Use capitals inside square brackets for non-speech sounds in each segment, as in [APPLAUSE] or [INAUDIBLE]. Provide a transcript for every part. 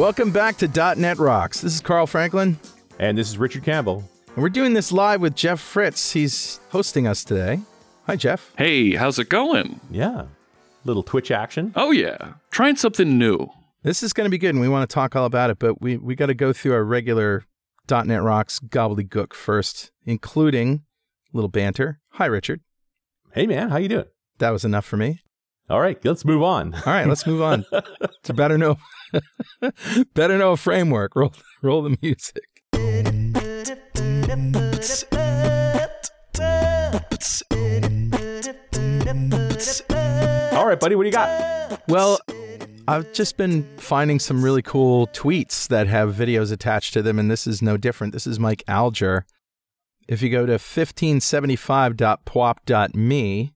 Welcome back to .NET Rocks. This is Carl Franklin, And this is Richard Campbell. and we're doing this live with Jeff Fritz. He's hosting us today. Hi, Jeff. Hey, how's it going? Yeah. Little Twitch action. Oh, yeah. Trying something new. This is going to be good, and we want to talk all about it, but we, we got to go through our regular .NET Rocks gobbledygook first, including a little banter. Hi, Richard. Hey man, how you doing? That was enough for me. All right, let's move on. All right, let's move on [LAUGHS] to better know [LAUGHS] better know a framework. Roll roll the music. All right, buddy, what do you got? Well, I've just been finding some really cool tweets that have videos attached to them, and this is no different. This is Mike Alger. If you go to 1575.pwop.me,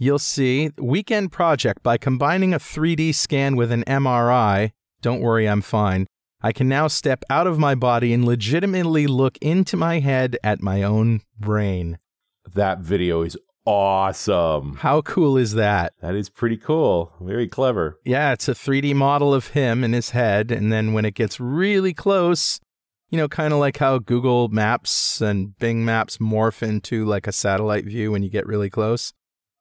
you'll see Weekend Project by combining a 3D scan with an MRI. Don't worry, I'm fine. I can now step out of my body and legitimately look into my head at my own brain. That video is awesome. How cool is that? That is pretty cool. Very clever. Yeah, it's a 3D model of him in his head. And then when it gets really close, you know, kind of like how Google Maps and Bing Maps morph into like a satellite view when you get really close,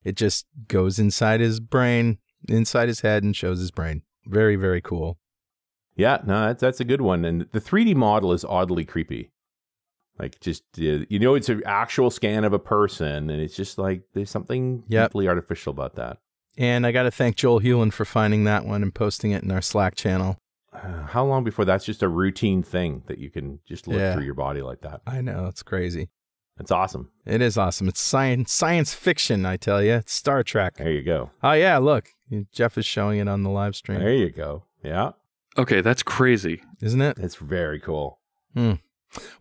it just goes inside his brain, inside his head, and shows his brain. Very, very cool. Yeah, no, that's, that's a good one. And the 3D model is oddly creepy. Like, just, uh, you know, it's an actual scan of a person, and it's just like there's something Yep. deeply artificial about that. And I got to thank Joel Hewlin for finding that one and posting it in our Slack channel. Uh, how long before that's just a routine thing that you can just look Yeah. through your body like that? I know, it's crazy. It's awesome. It is awesome. It's science, science fiction, I tell you. It's Star Trek. There you go. Oh, yeah, look. Jeff is showing it on the live stream, There you go. Yeah, Okay, that's crazy. isn't it? it's very cool. Hmm.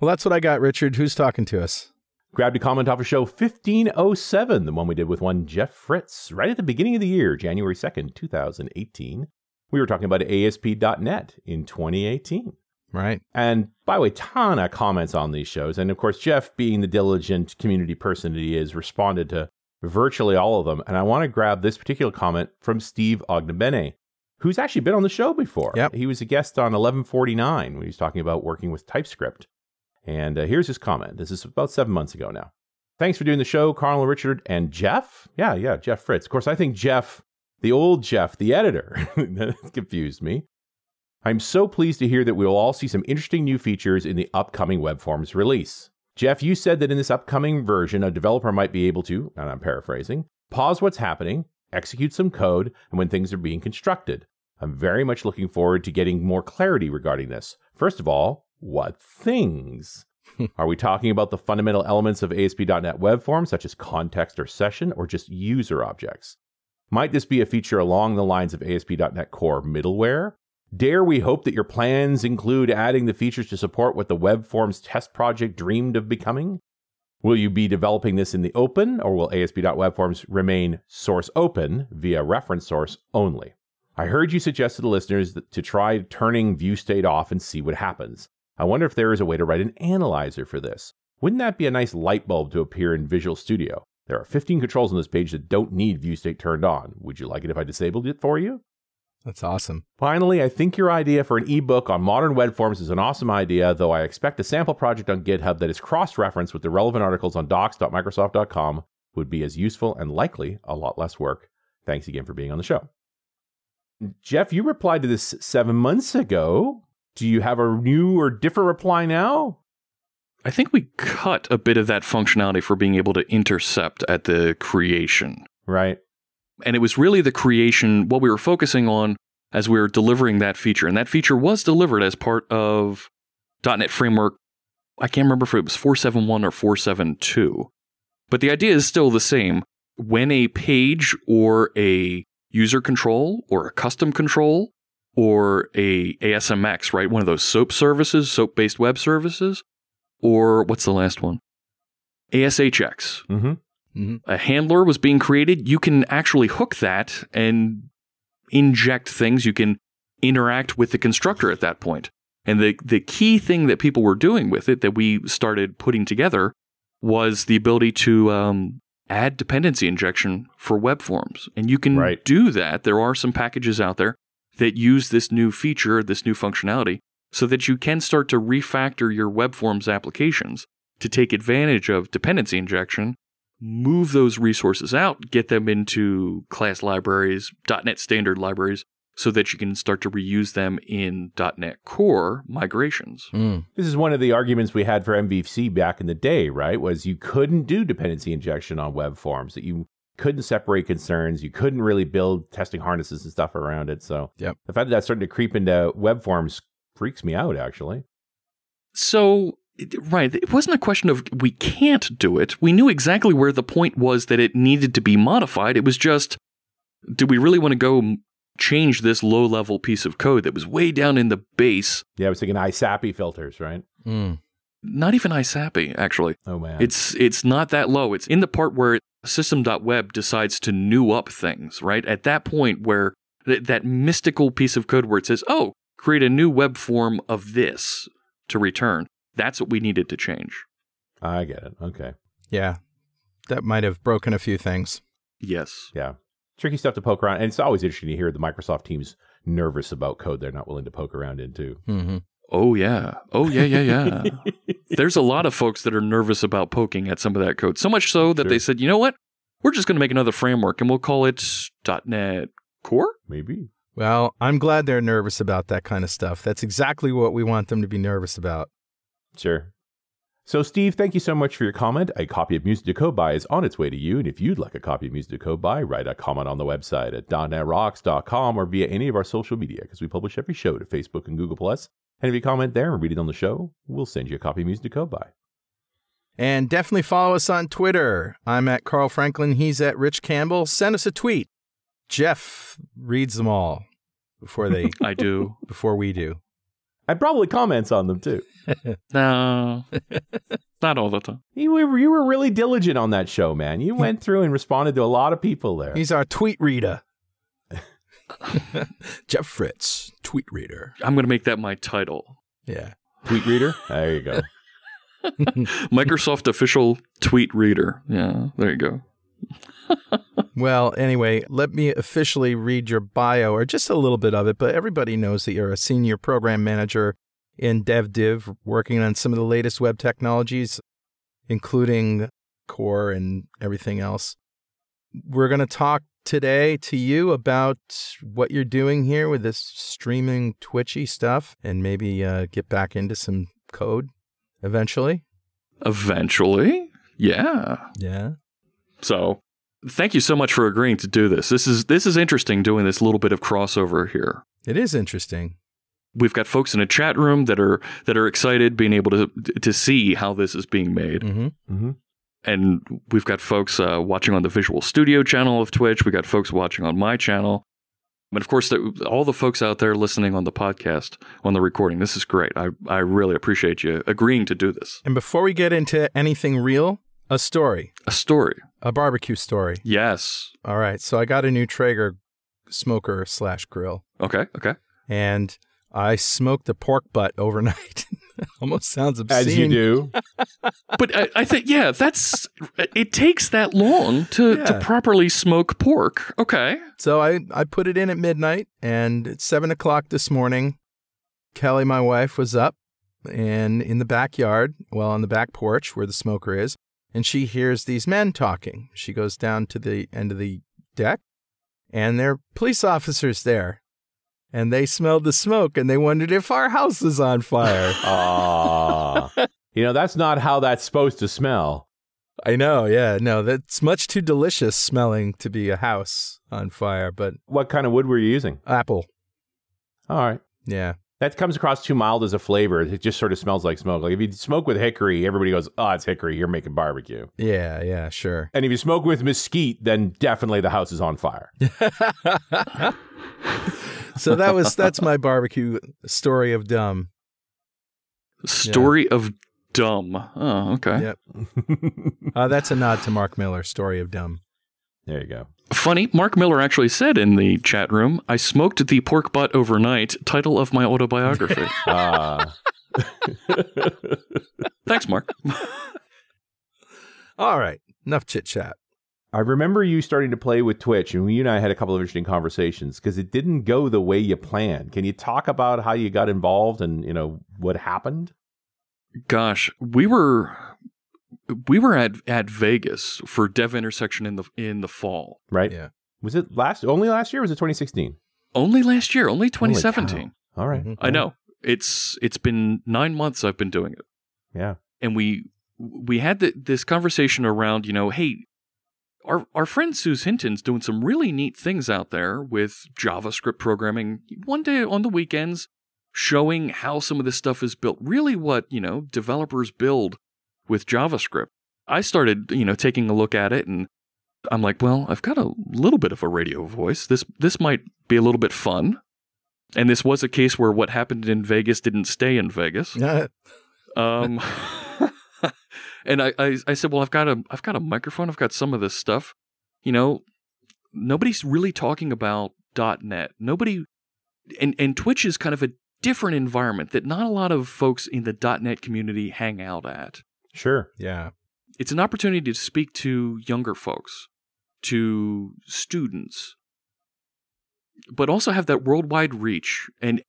Well, that's what I got, Richard. Who's talking to us? Grabbed a comment off of show 1507, the one we did with one Jeff Fritz, right at the beginning of the year, January 2nd, 2018. We were talking about ASP.NET in 2018. Right. And by the way, ton of comments on these shows. And of course, Jeff, being the diligent community person that he is, responded to virtually all of them. And I want to grab this particular comment from Steve Ognibene, who's actually been on the show before. Yep. He was a guest on 1149 when he was talking about working with TypeScript. And uh, here's his comment. This is about seven months ago now. Thanks for doing the show, Carl and Richard and Jeff. Yeah, yeah, Jeff Fritz. Of course, I think Jeff, the old Jeff, the editor, [LAUGHS] that confused me. I'm so pleased to hear that we will all see some interesting new features in the upcoming WebForms release. Jeff, you said that in this upcoming version, a developer might be able to, and I'm paraphrasing, pause what's happening, execute some code, and when things are being constructed. I'm very much looking forward to getting more clarity regarding this. First of all, what things? [LAUGHS] Are we talking about the fundamental elements of ASP.NET Web Forms, such as context or session, or just user objects? Might this be a feature along the lines of ASP.NET Core middleware? Dare we hope that your plans include adding the features to support what the Web Forms test project dreamed of becoming? Will you be developing this in the open, or will ASP.WebForms remain source open via reference source only? I heard you suggest to the listeners to try turning view state off and see what happens. I wonder if there is a way to write an analyzer for this. Wouldn't that be a nice light bulb to appear in Visual Studio? There are 15 controls on this page that don't need view state turned on. Would you like it if I disabled it for you? That's awesome. Finally, I think your idea for an ebook on modern web forms is an awesome idea, though I expect a sample project on GitHub that is cross referenced with the relevant articles on docs.microsoft.com would be as useful and likely a lot less work. Thanks again for being on the show. Jeff, you replied to this seven months ago. Do you have a new or different reply now? I think we cut a bit of that functionality for being able to intercept at the creation. Right. And it was really the creation, what we were focusing on as we were delivering that feature. And that feature was delivered as part of .NET Framework. I can't remember if it was 471 or 472. But the idea is still the same. When a page or a user control or a custom control or a ASMX, right? One of those SOAP services, SOAP based web services, or what's the last one? ASHX. Mm-hmm. Hmm A handler was being created. You can actually hook that and inject things. You can interact with the constructor at that point. And the, the key thing that people were doing with it that we started putting together was the ability to um, add dependency injection for web forms. And you can Right. do that. There are some packages out there that use this new feature, this new functionality, so that you can start to refactor your web forms applications to take advantage of dependency injection, move those resources out, get them into class libraries, .NET standard libraries, so that you can start to reuse them in .NET Core migrations. Mm. This is one of the arguments we had for MVC back in the day, right? Was you couldn't do dependency injection on web forms, that you couldn't separate concerns, you couldn't really build testing harnesses and stuff around it. So Yep. the fact that that's starting to creep into web forms freaks me out, actually. So, it- right, it wasn't a question of we can't do it. We knew exactly where the point was that it needed to be modified. It was just, do we really want to go change this low level piece of code that was way down in the base? Yeah, I was thinking ISAPI filters, right? Mm. Not even ISAPI, actually. Oh man, It's it's not that low. It's in the part where system.web decides to new up things, right? At that point where th- that mystical piece of code where it says, "Oh, create a new web form of this to return." That's what we needed to change. I get it. Okay, Yeah. That might have broken a few things. Yes. yeah, tricky stuff to poke around, and it's always interesting to hear the Microsoft teams nervous about code they're not willing to poke around into. hmm Oh yeah. Oh yeah, yeah, yeah. [LAUGHS] There's a lot of folks that are nervous about poking at some of that code. So much so that Sure. they said, "You know what? We're just going to make another framework and we'll call it .NET Core." Maybe. Well, I'm glad they're nervous about that kind of stuff. That's exactly what we want them to be nervous about. Sure. So, Steve, thank you so much for your comment. A copy of Music to Code By is on its way to you. And if you'd like a copy of Music to Code By, write a comment on the website at .netrocks.com or via any of our social media because we publish every show to Facebook and Google+. And if you comment there and read it on the show, we'll send you a copy of Music to Code By. And definitely follow us on Twitter. I'm at Carl Franklin. He's at Rich Campbell. Send us a tweet. Jeff reads them all before they [LAUGHS] I do. before we do. And probably comments on them too. [LAUGHS] no. Not all the time. You were, you were really diligent on that show, man. You went through and responded to a lot of people there. He's our tweet reader. [LAUGHS] [LAUGHS] Jeff Fritz, tweet reader. I'm going to make that my title. Yeah. Tweet reader? There you go. Microsoft official tweet reader. Yeah, there you go. [LAUGHS] Well, anyway, let me officially read your bio, or just a little bit of it, but everybody knows that you're a senior program manager in DevDiv, working on some of the latest web technologies, including Core and everything else. We're going to talk today to you about what you're doing here with this streaming Twitchy stuff and maybe uh, get back into some code eventually. Eventually. Yeah. Yeah. So, thank you so much for agreeing to do this. This is this is interesting doing this little bit of crossover here. It is interesting. We've got folks in a chat room that are that are excited being able to to see how this is being made. hmm hmm and we've got folks uh, watching on the Visual Studio channel of Twitch. We got folks watching on my channel, and of course, the, all the folks out there listening on the podcast on the recording. This is great. I I really appreciate you agreeing to do this. And before we get into anything real, a story, A story, a barbecue story. yes. All right. So I got a new Traeger smoker slash grill, Okay, okay. and I smoked a pork butt [LAUGHS] overnight. [LAUGHS] Almost sounds obscene. As you do. [LAUGHS] But I, I think yeah, that's it. Takes that long to to properly smoke pork. Okay. So I, I put it in at midnight, and at seven o'clock this morning, Kelly, my wife, was up and in the backyard, well, on the back porch where the smoker is, and she hears these men talking. She goes down to the end of the deck, and there are police officers there. And they smelled the smoke and they wondered if our house was on fire. [LAUGHS] Ah. you know, that's not how that's supposed to smell. I know, yeah, no, that's much too delicious smelling to be a house on fire, but What kind of wood were you using? apple, All right. yeah. That comes across too mild as a flavor. It just sort of smells like smoke. Like if you smoke with hickory, everybody goes, "Oh, it's hickory. You're making barbecue." Yeah, yeah, sure. And if you smoke with mesquite, then definitely the house is on fire. [LAUGHS] so that was that's my barbecue story of dumb. Story of dumb. Oh, okay. Yep. Uh, that's a nod to Mark Miller, story of dumb. There you go. Funny, Mark Miller actually said in the chat room, I smoked the pork butt overnight, title of my autobiography. [LAUGHS] Ah. [LAUGHS] Thanks, Mark. [LAUGHS] All right, enough chit chat. I remember you starting to play with Twitch, and you and I had a couple of interesting conversations because it didn't go the way you planned. Can you talk about how you got involved and you know what happened? Gosh, we were we were at at Vegas for Dev Intersection in the in the fall. Right? Yeah. Was it last only last year? or Was it 2016? Only last year, only 2017. All right. Mhm. I know. It's it's been 9 months I've been doing it. Yeah. And we we had the, this conversation around, you know, hey, our our friend Suze Hinton's doing some really neat things out there with JavaScript programming. One day on the weekends showing how some of this stuff is built. Really what, you know, developers build with JavaScript. I started, you know, taking a look at it and I'm like, well, I've got a little bit of a radio voice. This this might be a little bit fun. And this was a case where what happened in Vegas didn't stay in Vegas. [LAUGHS] Um, [LAUGHS] and I, I, I said, well, I've got a, I've got a microphone. I've got some of this stuff. You know, nobody's really talking about .NET. Nobody, and and Twitch is kind of a different environment that not a lot of folks in the .NET community hang out at. Sure. yeah. It's an opportunity to speak to younger folks, to students, but also have that worldwide reach and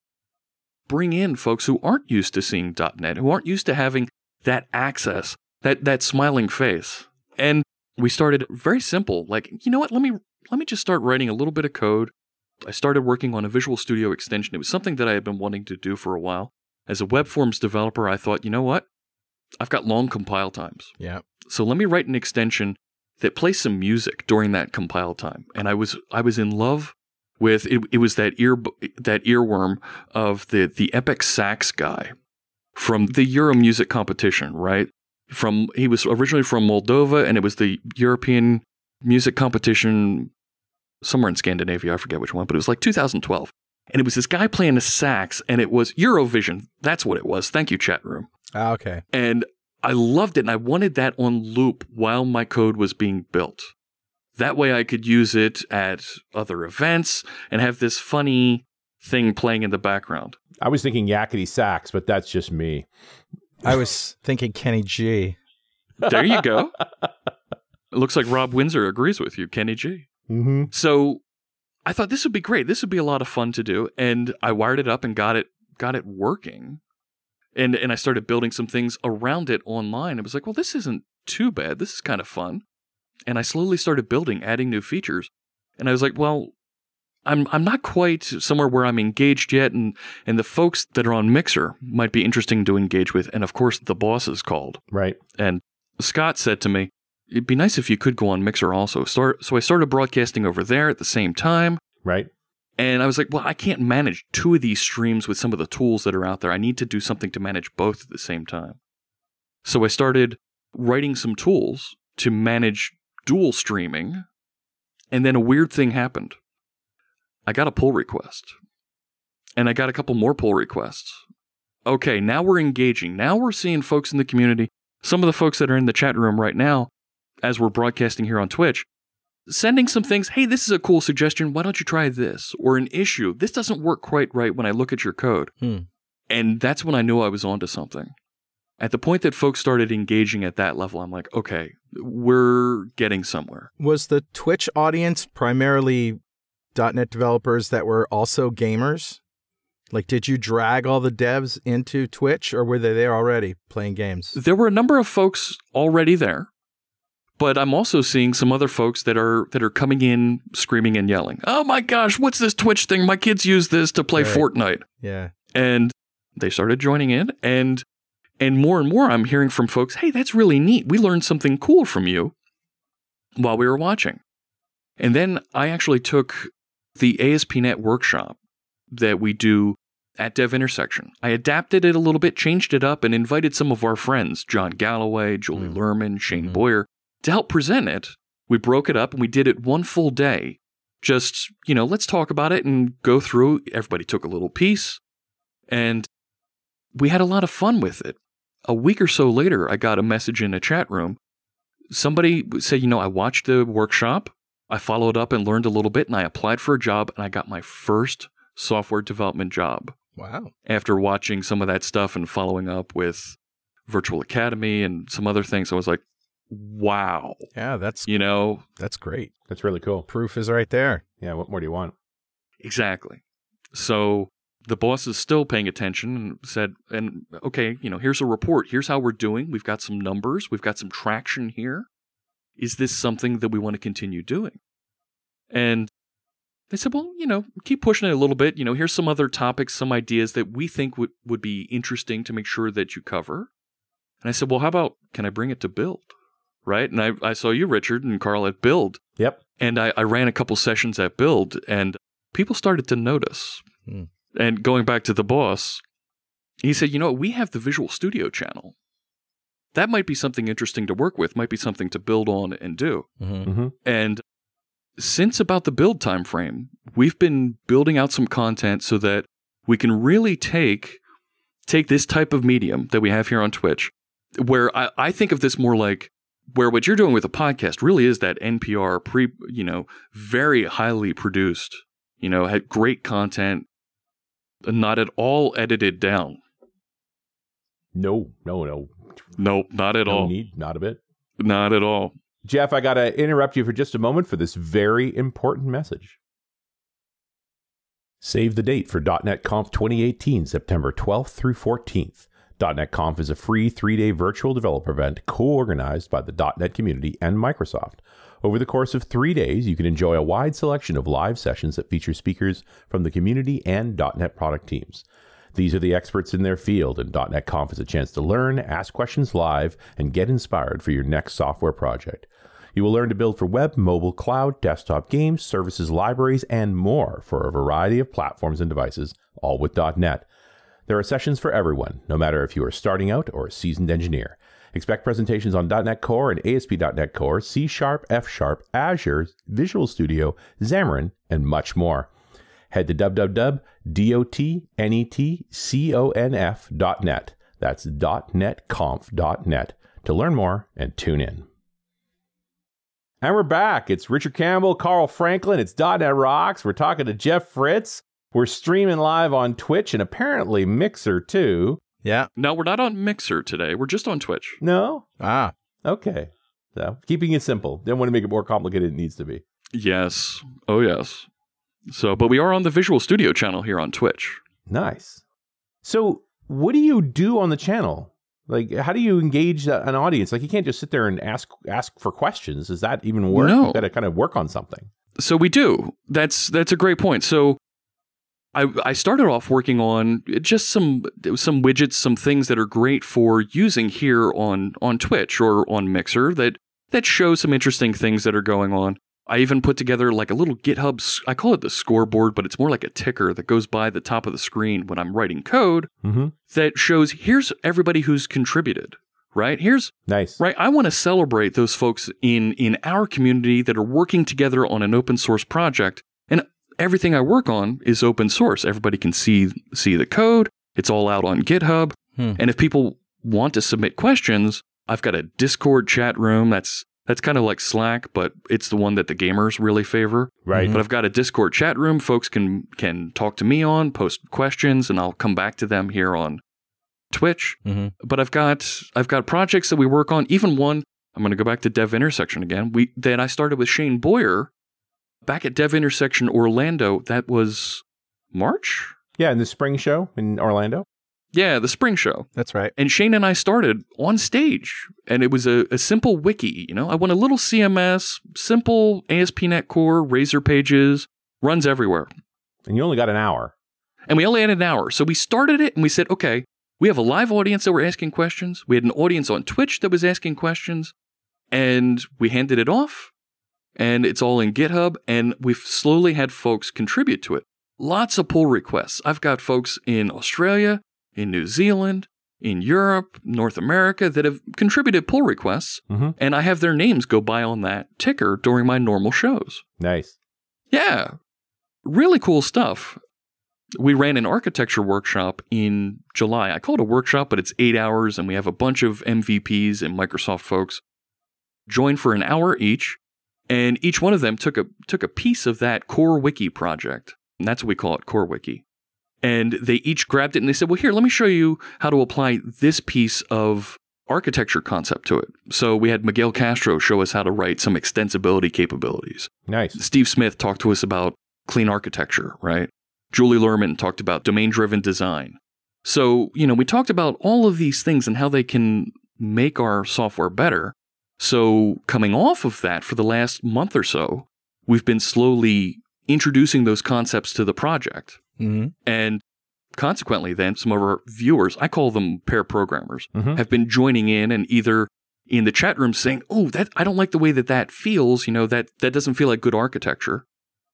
bring in folks who aren't used to seeing .NET, who aren't used to having that access, that that smiling face. And we started very simple, like, you know what, let me let me just start writing a little bit of code. I started working on a Visual Studio extension. It was something that I had been wanting to do for a while. As a web forms developer, I thought, you know what? I've got long compile times. Yeah. So let me write an extension that plays some music during that compile time. And I was I was in love with it. It was that ear that earworm of the the epic sax guy from the Euro music competition, right? From he was originally from Moldova, and it was the European music competition somewhere in Scandinavia. I forget which one, but it was like 2012. And it was this guy playing a sax, and it was Eurovision. That's what it was. Thank you, chat room. Ah, okay. And I loved it and I wanted that on loop while my code was being built. That way I could use it at other events and have this funny thing playing in the background. I was thinking yakety sax, but that's just me. I was [LAUGHS] thinking Kenny G. There you go. it looks like Rob Windsor agrees with you, Kenny G. Mm-hmm. So I thought this would be great. This would be a lot of fun to do. And I wired it up and got it got it working. And and I started building some things around it online. It was like, well, this isn't too bad. This is kind of fun. And I slowly started building, adding new features. And I was like, well, I'm I'm not quite somewhere where I'm engaged yet, and and the folks that are on Mixer might be interesting to engage with. And of course, the boss is called. Right. And Scott said to me, "It'd be nice if you could go on Mixer also." Start, so I started broadcasting over there at the same time. Right. And I was like, well, I can't manage two of these streams with some of the tools that are out there. I need to do something to manage both at the same time. So I started writing some tools to manage dual streaming. And then a weird thing happened. I got a pull request. And I got a couple more pull requests. Okay, now we're engaging. Now we're seeing folks in the community, some of the folks that are in the chat room right now, as we're broadcasting here on Twitch, sending some things. Hey, this is a cool suggestion. Why don't you try this? Or an issue. This doesn't work quite right when I look at your code. Hmm. And that's when I knew I was onto something. At the point that folks started engaging at that level, I'm like, okay, we're getting somewhere. Was the Twitch audience primarily .NET developers that were also gamers? Like, did you drag all the devs into Twitch, or were they there already playing games? There were a number of folks already there, but I'm also seeing some other folks that are that are coming in screaming and yelling. Oh my gosh, what's this Twitch thing? My kids use this to play Right. Fortnite. Yeah. and they started joining in and and more and more i'm hearing from folks hey that's really neat we learned something cool from you while we were watching and then i actually took the aspnet workshop that we do at dev intersection i adapted it a little bit changed it up and invited some of our friends jon galloway julie Mm. lerman shane Mhm. boyer to help present it we broke it up and we did it one full day just you know let's talk about it and go through everybody took a little piece and we had a lot of fun with it. A week or so later, I got a message in a chat room. Somebody said, You know, I watched the workshop, I followed up and learned a little bit, and I applied for a job, and I got my first software development job Wow. after watching some of that stuff and following up with Virtual Academy and some other things. I was like, wow. Yeah, that's You know, that's great. That's really cool. Proof is right there. Yeah. What more do you want? Exactly. So the boss is still paying attention and said, and okay, you know, here's a report. Here's how we're doing. We've got some numbers. We've got some traction here. Is this something that we want to continue doing? And they said, well, you know, keep pushing it a little bit. You know, here's some other topics, some ideas that we think would, would be interesting to make sure that you cover. And I said, well, how about can I bring it to build? Right. And I, I saw you, Richard, and Carl at build. Yep. And I, I ran a couple sessions at Build, and people started to notice. Hmm. And going back to the boss, he said, You know, we have the Visual Studio channel. That might be something interesting to work with, might be something to build on and do. Mm-hmm. Mm-hmm. And since about the build time frame, we've been building out some content so that we can really take take this type of medium that we have here on Twitch, where I, I think of this more like where what you're doing with a podcast really is that NPR pre you know, very highly produced, you know, had great content, uh, not at all edited down. No, no, no. Nope, not at no all. need. Not a bit. Not at all. Jeff, I got to interrupt you for just a moment for this very important message. Save the date for .NET Conf 2018, September 12th through 14th. .NET Conf is a free three-day virtual developer event co-organized by the .NET community and Microsoft. Over the course of three days, you can enjoy a wide selection of live sessions that feature speakers from the community and .NET product teams. These are the experts in their field, and .NET Conf is a chance to learn, ask questions live, and get inspired for your next software project. You will learn to build for web, mobile, cloud, desktop games, services, libraries, and more for a variety of platforms and devices, all with .NET. There are sessions for everyone, no matter if you are starting out or a seasoned engineer. Expect presentations on .NET Core and ASP.NET Core, C Sharp, F Sharp, Azure, Visual Studio, Xamarin, and much more. Head to www.dotnetconf.net. That's .netconf.net to learn more and tune in. And we're back. It's Richard Campbell, Carl Franklin. It's .NET Rocks. We're talking to Jeff Fritz. We're streaming live on Twitch and apparently Mixer too. Yeah. No, we're not on Mixer today. We're just on Twitch. No? Ah. Okay. So keeping it simple. Don't want to make it more complicated it needs to be. Yes. Oh, yes. So, but we are on the Visual Studio channel here on Twitch. Nice. So, what do you do on the channel? Like, how do you engage an audience? Like, you can't just sit there and ask ask for questions. Does that even work? No. You got to kind of work on something. So we do. That's that's a great point. So I I started off working on just some some widgets, some things that are great for using here on on Twitch or on Mixer that that show some interesting things that are going on. I even put together like a little GitHub. I call it the scoreboard, but it's more like a ticker that goes by the top of the screen when I'm writing code Mm-hmm. that shows here's everybody who's contributed. Right here's Nice. Right. I want to celebrate those folks in in our community that are working together on an open source project. Everything I work on is open source. Everybody can see see the code. It's all out on GitHub. Hmm. And if people want to submit questions, I've got a Discord chat room that's that's kind of like Slack, but it's the one that the gamers really favor. Right. But I've got a Discord chat room. Folks can can talk to me on, post questions, and I'll come back to them here on Twitch Mm-hmm. but I've got I've got projects that we work on. Even one I'm going to go back to Dev Intersection again. We that I started with Shane Boyer back at Dev Intersection Orlando. That was March. Yeah, in the spring show in Orlando. Yeah, the spring show. That's right. And Shane and I started on stage, and it was a, a simple wiki. You know, I want a little CMS, simple ASP.NET Core, Razor pages, runs everywhere. And you only got an hour. And we only had an hour. So we started it and we said, okay, we have a live audience that were asking questions. We had an audience on Twitch that was asking questions. And we handed it off. And it's all in GitHub. And we've slowly had folks contribute to it. Lots of pull requests. I've got folks in Australia, in New Zealand, in Europe, North America that have contributed pull requests. Mhm. And I have their names go by on that ticker during my normal shows. Nice. Yeah. Really cool stuff. We ran an architecture workshop in July. I call it a workshop, but it's eight hours, and we have a bunch of MVPs and Microsoft folks join for an hour each, and each one of them took a took a piece of that Core Wiki project, and that's what we call it, Core Wiki. And they each grabbed it and they said, "Well, here, let me show you how to apply this piece of architecture concept to it. So we had Miguel Castro show us how to write some extensibility capabilities. Nice. Steve Smith talked to us about clean architecture, right? Julie Lerman talked about domain driven design. So, you know, we talked about all of these things and how they can make our software better. So, coming off of that for the last month or so, we've been slowly introducing those concepts to the project. hmm And consequently, then some of our viewers, I call them pair programmers, Mhm. have been joining in and either in the chat room saying, "Oh, that I don't like the way that that feels. You know that that doesn't feel like good architecture,"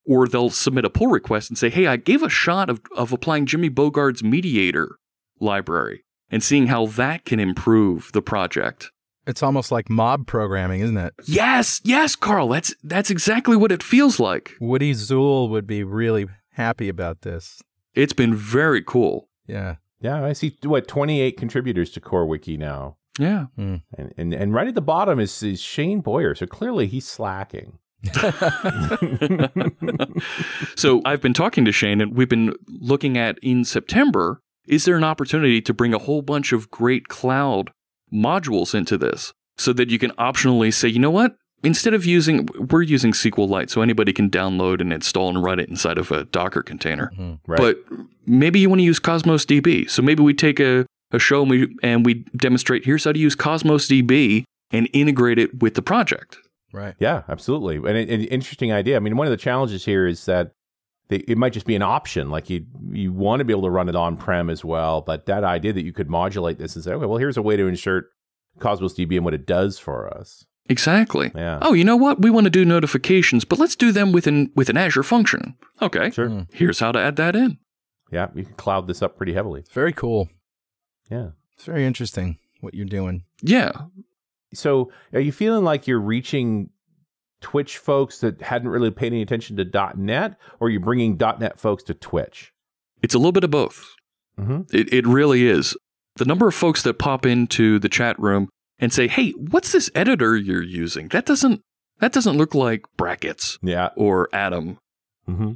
or they'll submit a pull request and say, "Hey, I gave a shot of of applying Jimmy Bogard's Mediator library and seeing how that can improve the project." It's almost like mob programming, isn't it? Yes, yes, Carl, that's that's exactly what it feels like. Woody Zuill would be really happy about this. It's been very cool. Yeah. Yeah, I see what 28 contributors to Core Wiki now. Yeah. Hmm. And, and and right at the bottom is, is Shane Boyer. So clearly he's slacking. [LAUGHS] [LAUGHS] so I've been talking to Shane, and we've been looking at in September. Is there an opportunity to bring a whole bunch of great cloud modules into this so that you can optionally say, you know what? Instead of using, we're using SQLite, so anybody can download and install and run it inside of a Docker container. Mm-hmm. Right. But maybe you want to use Cosmos DB. So maybe we take a, a show and we, and we demonstrate here's how to use Cosmos DB and integrate it with the project. Right. Yeah, absolutely. And an interesting idea. I mean, one of the challenges here is that they, it might just be an option. Like you, you want to be able to run it on prem as well. But that idea that you could modulate this and say, okay, well, here's a way to insert Cosmos DB and what it does for us. Exactly. Yeah. Oh, you know what? We want to do notifications, but let's do them with an with an Azure function. Okay. Sure. Mm. Here's how to add that in. Yeah, you can cloud this up pretty heavily. It's very cool. Yeah. It's very interesting what you're doing. Yeah. So, are you feeling like you're reaching Twitch folks that hadn't really paid any attention to .NET, or you're bringing .NET folks to Twitch? It's a little bit of both. Mm-hmm. It it really is. The number of folks that pop into the chat room and say, "Hey, what's this editor you're using? That doesn't that doesn't look like brackets Yeah. or Atom." Mm-hmm.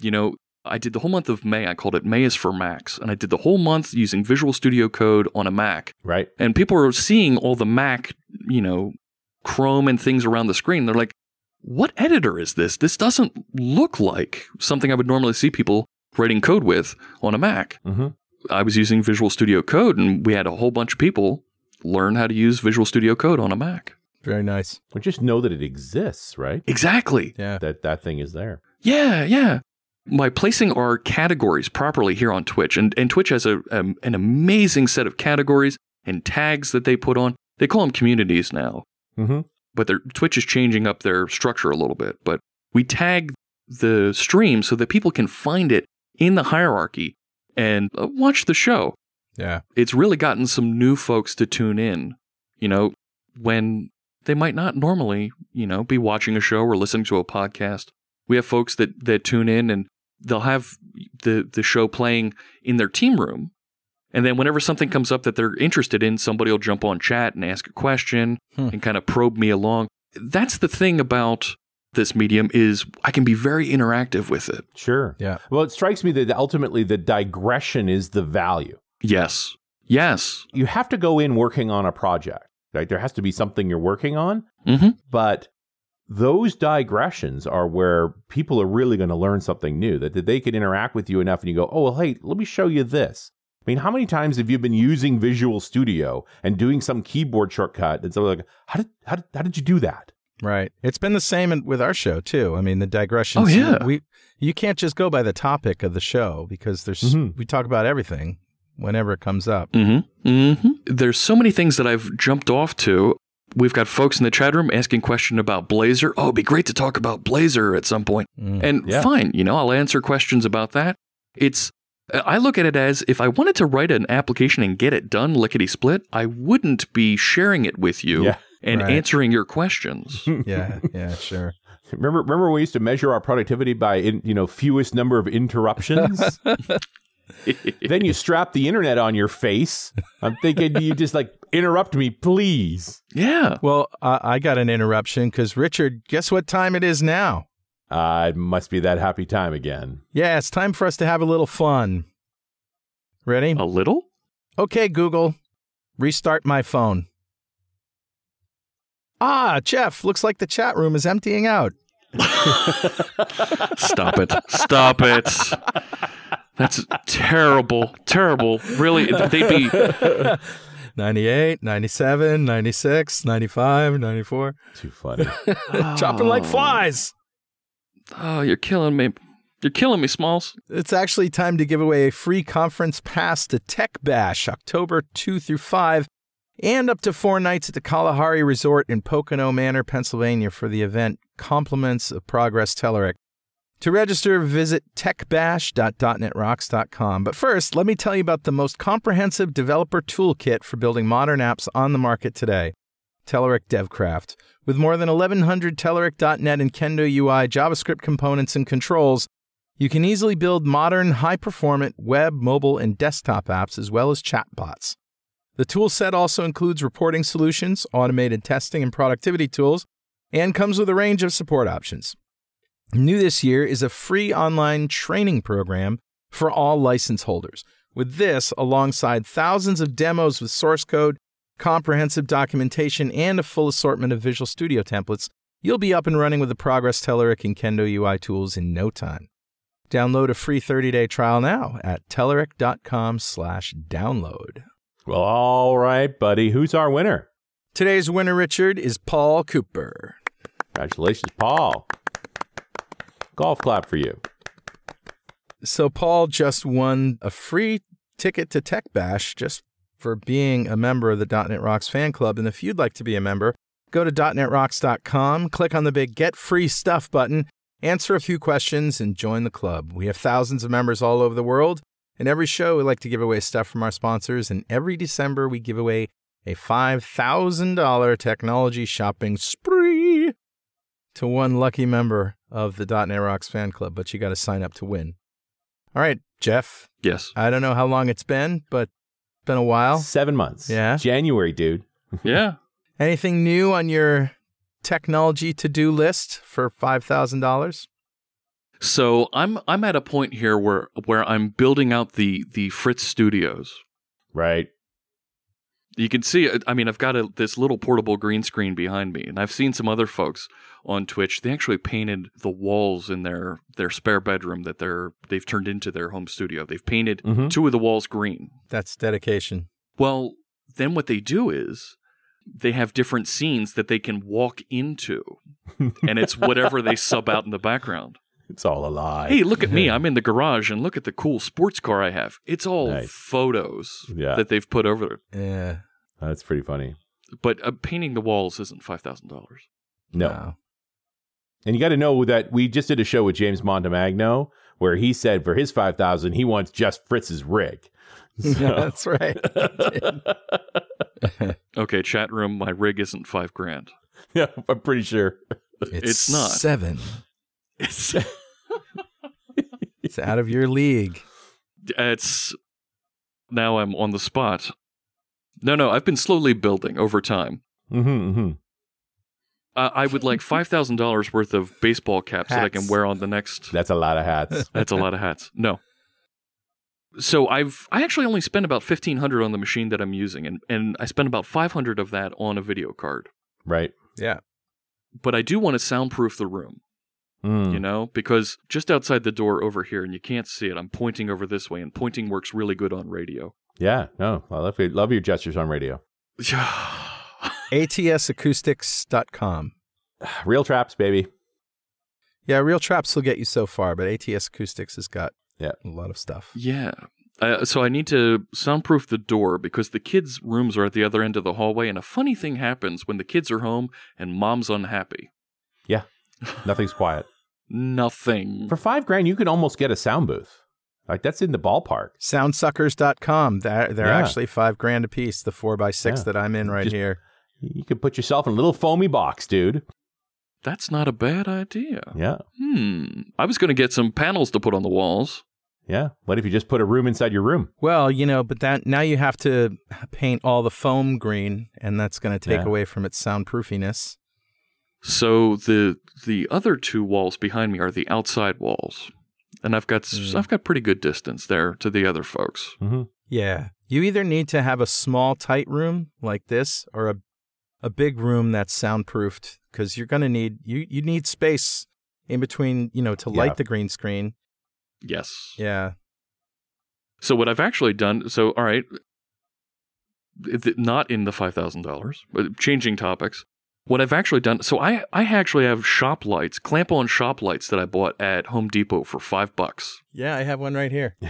You know, I did the whole month of May. I called it May is for Macs, and I did the whole month using Visual Studio Code on a Mac. Right. And people are seeing all the Mac, you know, Chrome and things around the screen. They're like, "What editor is this? This doesn't look like something I would normally see people writing code with on a Mac." Mm-hmm. I was using Visual Studio Code, and we had a whole bunch of people learn how to use Visual Studio Code on a Mac. Very nice. But just know that it exists, right? Exactly. Yeah. That that thing is there. Yeah, yeah. By placing our categories properly here on Twitch, and, and Twitch has a, um, an amazing set of categories and tags that they put on. They call them communities now, Mm-hmm. but their Twitch is changing up their structure a little bit. But we tag the stream so that people can find it in the hierarchy and uh, watch the show. Yeah. it's really gotten some new folks to tune in, you know, when they might not normally, you know, be watching a show or listening to a podcast. We have folks that, that tune in and they'll have the, the show playing in their team room. And then whenever something comes up that they're interested in, somebody will jump on chat and ask a question Hmm. and kind of probe me along. That's the thing about this medium is I can be very interactive with it. Sure. Yeah. Well, it strikes me that ultimately the digression is the value. Yes. Yes. You have to go in working on a project. Right? There has to be something you're working on, hmm but those digressions are where people are really going to learn something new. That, that they can interact with you enough, and you go, "Oh, well, hey, let me show you this." I mean, how many times have you been using Visual Studio and doing some keyboard shortcut, and so like, how did how did, how did you do that? Right. It's been the same with our show too. I mean, the digressions. Oh, yeah. We you can't just go by the topic of the show because there's Mhm. we talk about everything whenever it comes up. Mm-hmm. Mm-hmm. There's so many things that I've jumped off to. We've got folks in the chat room asking question about Blazor. Oh, it'd be great to talk about Blazor at some point. Mm. And Yeah. fine, you know, I'll answer questions about that. It's I look at it as if I wanted to write an application and get it done lickety split, I wouldn't be sharing it with you Yeah. and Right. answering your questions. [LAUGHS] yeah. Yeah. Sure. Remember, remember when we used to measure our productivity by in, you know fewest number of interruptions. [LAUGHS] [LAUGHS] then you strap the internet on your face. I'm thinking you just like interrupt me, please. yeah. Well, uh, I got an interruption because Richard, guess what time it is now? Uh, it must be that happy time again. Yeah, it's time for us to have a little fun. Ready? A little? Okay, Google, restart my phone. Ah, Jeff, looks like the chat room is emptying out. [LAUGHS] Stop it. Stop it. That's terrible. Terrible. Really, they'd be [LAUGHS] 98, 97, 96, 95, 94. Too funny. [LAUGHS] Chopping like flies. Oh, you're killing me. You're killing me, Smalls. It's actually time to give away a free conference pass to Tech Bash October 2 through 5 and up to four nights at the Kalahari Resort in Pocono Manor, Pennsylvania for the event Compliments of Progress Telerik. To register, visit techbash.dotnetrocks.com. But first, let me tell you about the most comprehensive developer toolkit for building modern apps on the market today Telerik DevCraft. With more than 1,100 Telerik.net and Kendo UI JavaScript components and controls, you can easily build modern, high performant web, mobile, and desktop apps as well as chatbots. The toolset also includes reporting solutions, automated testing, and productivity tools, and comes with a range of support options. New this year is a free online training program for all license holders. With this, alongside thousands of demos with source code, comprehensive documentation, and a full assortment of Visual Studio templates, you'll be up and running with the Progress Telerik and Kendo UI tools in no time. Download a free 30-day trial now at telerik.com slash download. well, all right, buddy. Who's our winner? Today's winner, Richard, is Paul Cooper. Congratulations, Paul. Golf clap for you. So Paul just won a free ticket to Tech Bash just for being a member of the .NET Rocks fan club. And if you'd like to be a member, go to .NETRocks.com, click on the big Get Free Stuff button, answer a few questions, and join the club. We have thousands of members all over the world. In every show, we like to give away stuff from our sponsors, and every December, we give away a $5,000 technology shopping spree to one lucky member of the .NET Rocks fan club, but you got to sign up to win. All right, Jeff, Yes. I don't know how long it's been, but been a while. Seven months. Yeah. January, dude. [LAUGHS] Yeah. Anything new on your technology to-do list for $5,000? So I'm I'm at a point here where where I'm building out the the Fritz Studios. Right. You can see. I mean, I've got a, this little portable green screen behind me, and I've seen some other folks on Twitch. They actually painted the walls in their their spare bedroom that they're they've turned into their home studio. They've painted Mhm. two of the walls green. That's dedication. Well, then what they do is they have different scenes that they can walk into, and it's whatever they sub out in the background. It's all a lie. Hey, look at me. [LAUGHS] I'm in the garage and look at the cool sports car I have. It's all Nice. photos Yeah. that they've put over there. Yeah. That's pretty funny. But uh, painting the walls isn't $5,000. No. Wow. And you got to know that we just did a show with James Montemagno where he said for his 5000 he wants just Fritz's rig. [LAUGHS] So- That's right. [LAUGHS] Okay, chat room, my rig isn't five grand. yeah, I'm pretty sure. It's not. Seven. It's, It's out of your league. it's now I'm on the spot. No, no, I've been slowly building over time. hmm hmm Uh, I would like $5,000 worth of baseball caps that I can wear on the next That's a lot of hats. [LAUGHS] That's a lot of hats. No. So I've I actually only spent about fifteen hundred on the machine that I'm using, and and I spent about five hundred of that on a video card. right. Yeah. But I do want to soundproof the room, Mm. you know, because just outside the door over here, and you can't see it. I'm pointing over this way, and pointing works really good on radio. Yeah, no. I love, your- love your gestures on radio. [SIGHS] ATSacoustics.com. [SIGHS] Real traps, baby. Yeah, Real Traps will get you so far, but ATS Acoustics has got Yeah. a lot of stuff. yeah. Uh, so I need to soundproof the door because the kids' rooms are at the other end of the hallway, and a funny thing happens when the kids are home and mom's unhappy. Yeah. Nothing's quiet. Nothing. For five grand, you could almost get a sound booth. Like that's in the ballpark. Soundsuckers.com. They're, they're Yeah. actually five grand a piece, the four by six Yeah. that I'm in right Just- here. You could put yourself in a little foamy box, dude. That's not a bad idea. Yeah. Hmm. I was going to get some panels to put on the walls. Yeah. What if you just put a room inside your room? Well, you know, but that now you have to paint all the foam green, and that's going to take Yeah. away from its soundproofiness. So the the other two walls behind me are the outside walls, and I've got Hmm. I've got pretty good distance there to the other folks. Mm-hmm. Yeah. You either need to have a small, tight room like this or a, a big room that's soundproofed because you're gonna need you you need space in between, you know, to light Yeah. the green screen. Yes. Yeah. So what I've actually done, so all right, not in the five thousand dollars, but changing topics. What I've actually done, so I I actually have shop lights, clamp on shop lights that I bought at Home Depot for five bucks. Yeah, I have one right here. [LAUGHS]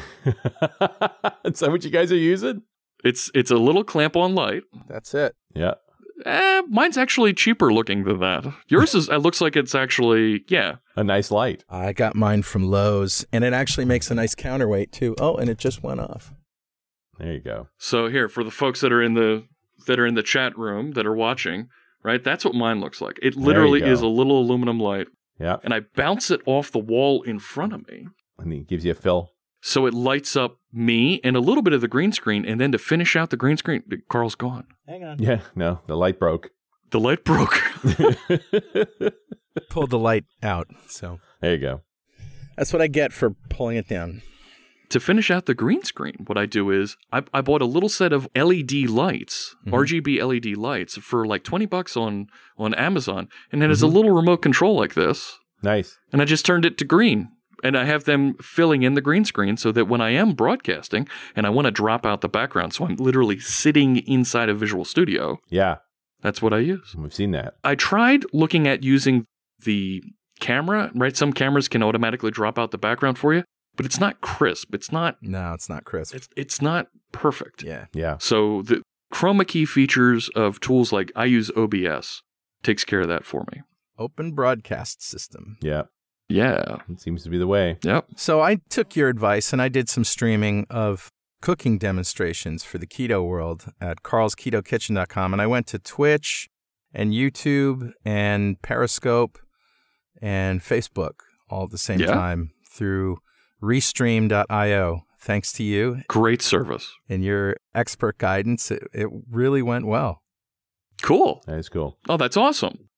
Is that what you guys are using? It's it's a little clamp on light. That's it. Yeah. Eh, mine's actually cheaper looking than that. Yours is. It looks like it's actually yeah. A nice light. I got mine from Lowe's, and it actually makes a nice counterweight too. Oh, and it just went off. There you go. So here for the folks that are in the that are in the chat room that are watching, right? That's what mine looks like. It literally is a little aluminum light, Yeah. and I bounce it off the wall in front of me. And he gives you a fill. So it lights up me and a little bit of the green screen, and then to finish out the green screen, Carl's gone. Hang on. Yeah. No, the light broke. The light broke. [LAUGHS] Pulled the light out, so there you go. that's what I get for pulling it down. To finish out the green screen, what I do is I, I bought a little set of LED lights, Mhm. RGB LED lights, for like twenty bucks on on Amazon, and it has a little remote control like this, Nice. and I just turned it to green. And I have them filling in the green screen so that when I am broadcasting and I want to drop out the background, so I'm literally sitting inside a Visual Studio, Yeah. that's what I use. We've seen that. I tried looking at using the camera, right? Some cameras can automatically drop out the background for you, but it's not crisp. It's not No, it's not crisp. it's it's not perfect. yeah. Yeah. So the chroma key features of tools like I use OBS takes care of that for me. Open broadcast system. Yeah. Yeah. It seems to be the way. Yep. So I took your advice and I did some streaming of cooking demonstrations for the keto world at carlsketokitchen.com. And I went to Twitch and YouTube and Periscope and Facebook all at the same Yeah. time through restream.io. Thanks to you Great service. and your expert guidance, it, it really went well. Cool. That is cool. Oh, that's awesome.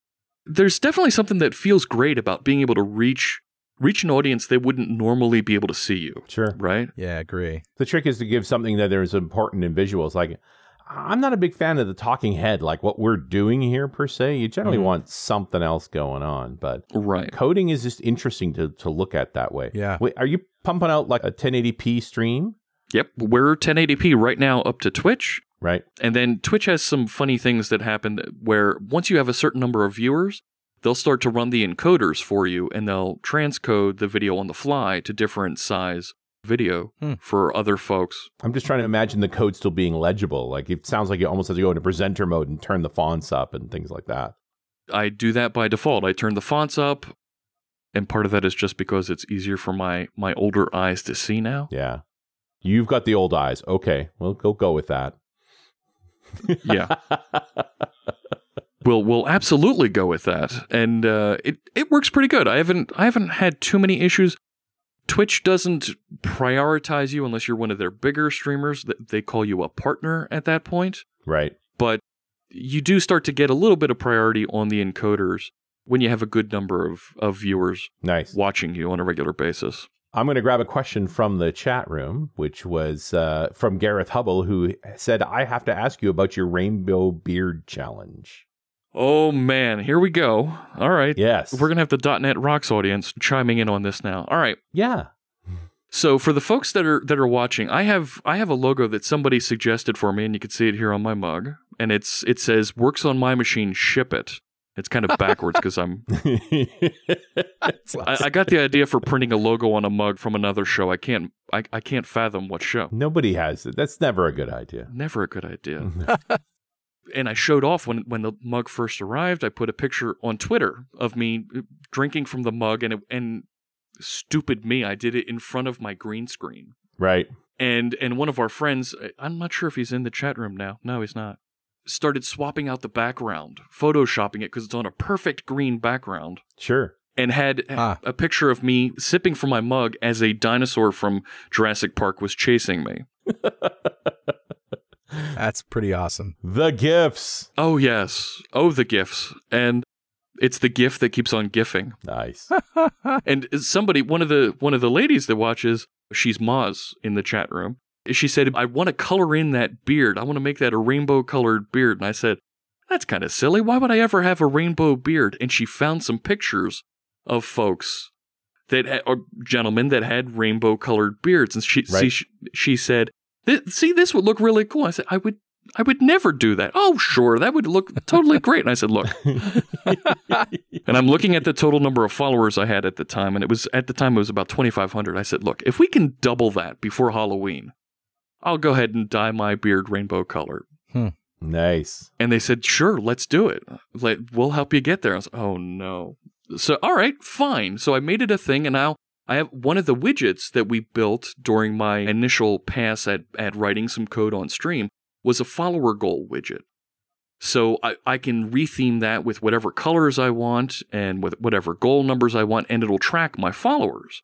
There's definitely something that feels great about being able to reach reach an audience they wouldn't normally be able to see you, Sure. right? Yeah, agree. The trick is to give something that is important in visuals. Like, I'm not a big fan of the talking head, like what we're doing here per se. You generally Mhm. want something else going on, but Right. coding is just interesting to, to look at that way. Yeah. Wait, are you pumping out like a 1080p stream? Yep. We're 1080p right now up to Twitch. Right. And then Twitch has some funny things that happen where once you have a certain number of viewers, they'll start to run the encoders for you and they'll transcode the video on the fly to different size video Hmm. for other folks. I'm just trying to imagine the code still being legible. Like it sounds like you almost have to go into presenter mode and turn the fonts up and things like that. I do that by default. I turn the fonts up, and part of that is just because it's easier for my my older eyes to see now. Yeah. You've got the old eyes. Okay. Well, go go with that. [LAUGHS] Yeah. We'll we'll absolutely go with that, and uh, it it works pretty good. I haven't I haven't had too many issues. Twitch doesn't prioritize you unless you're one of their bigger streamers. Th- They call you a partner at that point, right. but you do start to get a little bit of priority on the encoders when you have a good number of, of viewers Nice. watching you on a regular basis. I'm going to grab a question from the chat room, which was uh, from Gareth Hubble, who said, I have to ask you about your rainbow beard challenge. Oh man, here we go. All right. Yes. We're going to have the .NET Rocks audience chiming in on this now. All right. yeah. So for the folks that are that are watching, I have I have a logo that somebody suggested for me, and you can see it here on my mug, and it's it says "Works on my machine, ship it." It's kind of backwards because I'm [LAUGHS] I, I got the idea for printing a logo on a mug from another show. I can't I, I can't fathom what show. Nobody has it. That's never a good idea. Never a good idea. [LAUGHS] and I showed off when when the mug first arrived. I put a picture on Twitter of me drinking from the mug, and it, and stupid me, I did it in front of my green screen. right. and and one of our friends i'm not sure if he's in the chat room now no he's not started swapping out the background photoshopping it because it's on a perfect green background Sure. and had Ah. a picture of me sipping from my mug as a dinosaur from jurassic park was chasing me [LAUGHS] That's pretty awesome. The gifts. oh yes oh the gifts. and it's the gift that keeps on gifting. Nice. [LAUGHS] and somebody one of the one of the ladies that watches she's Moz in the chat room she said i want to color in that beard i want to make that a rainbow colored beard and i said that's kind of silly. Why would I ever have a rainbow beard? And she found some pictures of folks that ha- or gentlemen that had rainbow colored beards, and she Right. see, she, she said, "Th- "See, this would look really cool." I said, "I would." I would never do that. Oh, sure, that would look totally great. And I said, "Look," [LAUGHS] and I'm looking at the total number of followers I had at the time, and it was at the time it was about 2,500. I said, "Look, if we can double that before Halloween, I'll go ahead and dye my beard rainbow colored." Hmm. Nice. And they said, sure, let's do it. Let, we'll help you get there. I was oh no. So, all right, fine. So I made it a thing. And now I have one of the widgets that we built during my initial pass at, at writing some code on stream was a follower goal widget. So I, I can retheme that with whatever colors I want and with whatever goal numbers I want, and it'll track my followers.